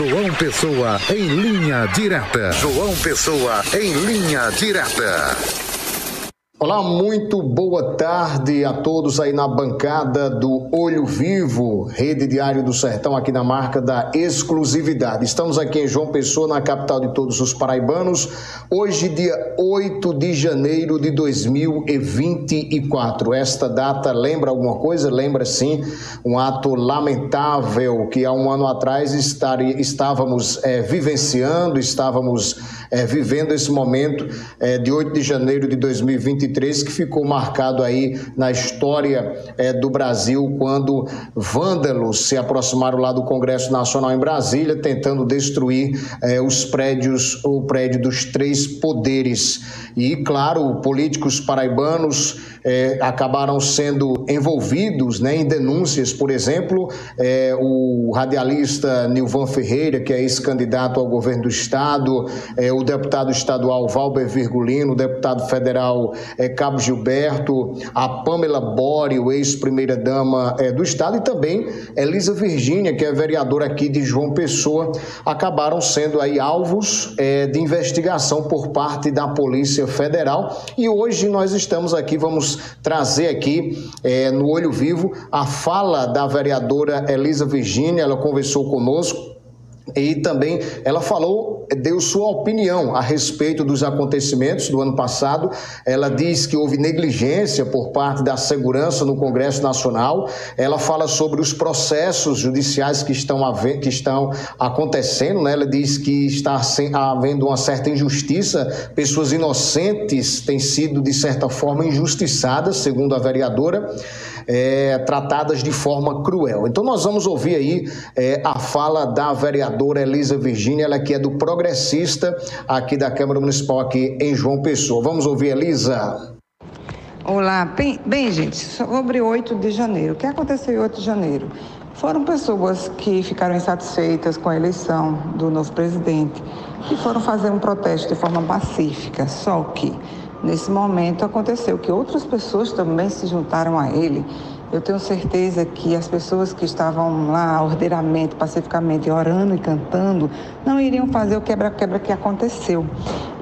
João Pessoa em linha direta. João Pessoa em linha direta. Olá, muito boa tarde a todos aí na bancada do Olho Vivo, Rede Diário do Sertão, aqui na marca da exclusividade. Estamos aqui em João Pessoa, na capital de todos os paraibanos, hoje, dia 8 de janeiro de 2024. Esta data lembra alguma coisa? Lembra sim, um ato lamentável que há um ano atrás estávamos é, vivenciando, estávamos é, vivendo esse momento é, de 8 de janeiro de 2023, que ficou marcado aí na história é, do Brasil, quando vândalos se aproximaram lá do Congresso Nacional em Brasília, tentando destruir é, os prédios, o prédio dos três poderes. E, claro, políticos paraibanos é, acabaram sendo envolvidos né, em denúncias, por exemplo, é, o radialista Nilvan Ferreira, que é ex-candidato ao governo do Estado, é, o deputado estadual Valber Virgulino, o deputado federal é, Cabo Gilberto, a Pamela Bori, o ex-primeira-dama é, do Estado, e também Elisa Virgínia, que é vereadora aqui de João Pessoa, acabaram sendo aí alvos é, de investigação por parte da Polícia Federal. E hoje nós estamos aqui, vamos trazer aqui é, no Olho Vivo a fala da vereadora Elisa Virginia, ela conversou conosco e também ela falou, deu sua opinião a respeito dos acontecimentos do ano passado. Ela diz que houve negligência por parte da segurança no Congresso Nacional. Ela fala sobre os processos judiciais que estão, que estão acontecendo. Né? Ela diz que está havendo uma certa injustiça. Pessoas inocentes têm sido, de certa forma, injustiçadas, segundo a vereadora é, tratadas de forma cruel. Então nós vamos ouvir aí é, a fala da vereadora Elisa Virgínia, ela que é do progressista aqui da Câmara Municipal aqui em João Pessoa. Vamos ouvir, Elisa. Olá, bem, bem gente, sobre 8 de janeiro. O que aconteceu em 8 de janeiro? Foram pessoas que ficaram insatisfeitas com a eleição do novo presidente e foram fazer um protesto de forma pacífica. Só que Nesse momento aconteceu que outras pessoas também se juntaram a ele. Eu tenho certeza que as pessoas que estavam lá ordeiramente, pacificamente, orando e cantando, não iriam fazer o quebra-quebra que aconteceu.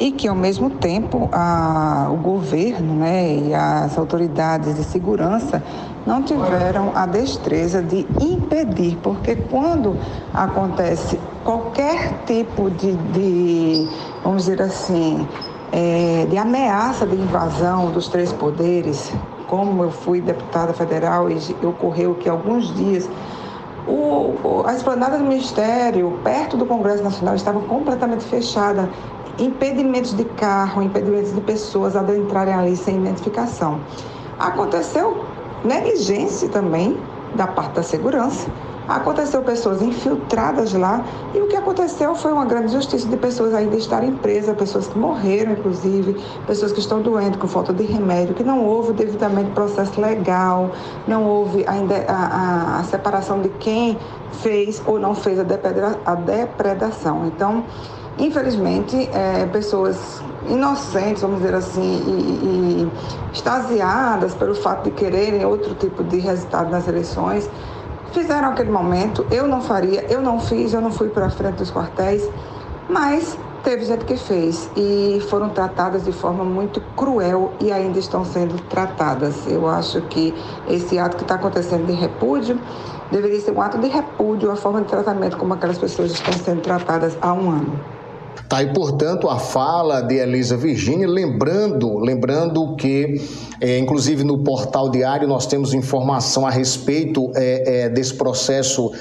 E que, ao mesmo tempo, a, o governo né, e as autoridades de segurança não tiveram a destreza de impedir, porque quando acontece qualquer tipo de, de vamos dizer assim, é, de ameaça de invasão dos três poderes, como eu fui deputada federal e ocorreu que alguns dias o, a esplanada do Ministério, perto do Congresso Nacional, estava completamente fechada. Impedimentos de carro, impedimentos de pessoas adentrarem ali sem identificação. Aconteceu negligência também da parte da segurança Aconteceu pessoas infiltradas lá e o que aconteceu foi uma grande justiça de pessoas ainda estarem presas, pessoas que morreram, inclusive, pessoas que estão doentes com falta de remédio, que não houve devidamente processo legal, não houve ainda a, a, a separação de quem fez ou não fez a, a depredação. Então, infelizmente, é, pessoas inocentes, vamos dizer assim, e, e extasiadas pelo fato de quererem outro tipo de resultado nas eleições, Fizeram aquele momento, eu não faria, eu não fiz, eu não fui para frente dos quartéis, mas teve gente que fez e foram tratadas de forma muito cruel e ainda estão sendo tratadas. Eu acho que esse ato que está acontecendo de repúdio deveria ser um ato de repúdio à forma de tratamento como aquelas pessoas estão sendo tratadas há um ano. Tá aí, portanto, a fala de Elisa Virginia, lembrando, lembrando que, é, inclusive no portal diário, nós temos informação a respeito é, é, desse processo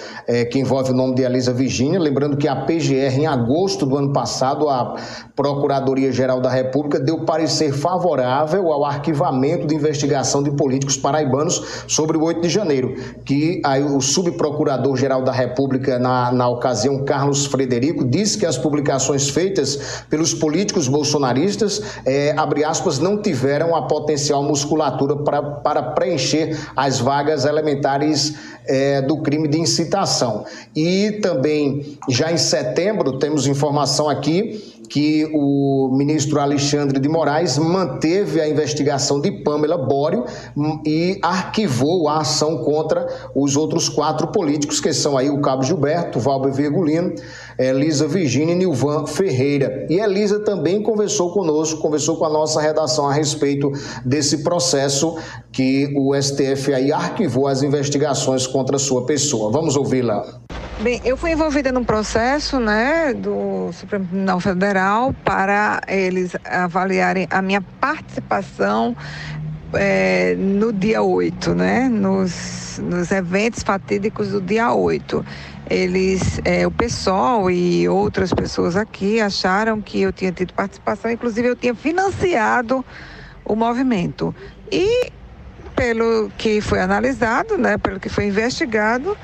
que envolve o nome de Elisa Virginia. Lembrando que a PGR, em agosto do ano passado, a Procuradoria-Geral da República deu parecer favorável ao arquivamento de investigação de políticos paraibanos sobre o 8 de janeiro, que aí o subprocurador-geral da República, na, na ocasião, Carlos Frederico, disse que as publicações feitas pelos políticos bolsonaristas, é, abre aspas, não tiveram a potencial musculatura pra, para preencher as vagas elementares é, do crime de incitação. E também, já em setembro, temos informação aqui que o ministro Alexandre de Moraes manteve a investigação de Pamela Bório e arquivou a ação contra os outros quatro políticos, que são aí o Cabo Gilberto, Valber Virgulino, Elisa Virginia e Nilvan Ferreira. E Elisa também conversou conosco, conversou com a nossa redação a respeito desse processo que o STF aí arquivou as investigações contra a sua pessoa. Vamos ouvi-la. Bem, eu fui envolvida num processo, né, do Supremo Tribunal Federal para eles avaliarem a minha participação é, no dia 8, né, nos, nos eventos fatídicos do dia 8. Eles, é, o pessoal e outras pessoas aqui acharam que eu tinha tido participação, inclusive eu tinha financiado o movimento. E pelo que foi analisado, né, pelo que foi investigado,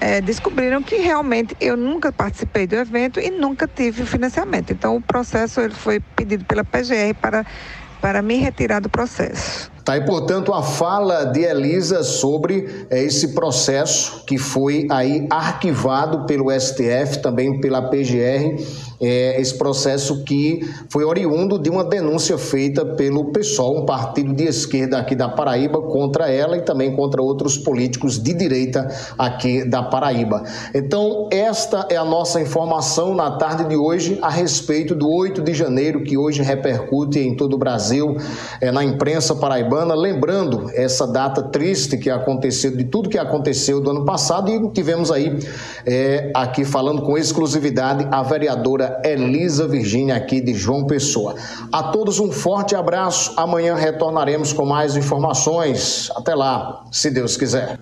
é, descobriram que realmente eu nunca participei do evento e nunca tive financiamento. Então, o processo ele foi pedido pela PGR para, para me retirar do processo. Tá, e portanto a fala de Elisa sobre é, esse processo que foi aí arquivado pelo STF, também pela PGR, é, esse processo que foi oriundo de uma denúncia feita pelo PSOL, um partido de esquerda aqui da Paraíba, contra ela e também contra outros políticos de direita aqui da Paraíba. Então, esta é a nossa informação na tarde de hoje a respeito do 8 de janeiro, que hoje repercute em todo o Brasil, é, na imprensa paraibana, lembrando essa data triste que aconteceu, de tudo que aconteceu do ano passado, e tivemos aí, é, aqui falando com exclusividade, a vereadora Elisa Virgínia, aqui de João Pessoa. A todos um forte abraço. Amanhã retornaremos com mais informações. Até lá, se Deus quiser.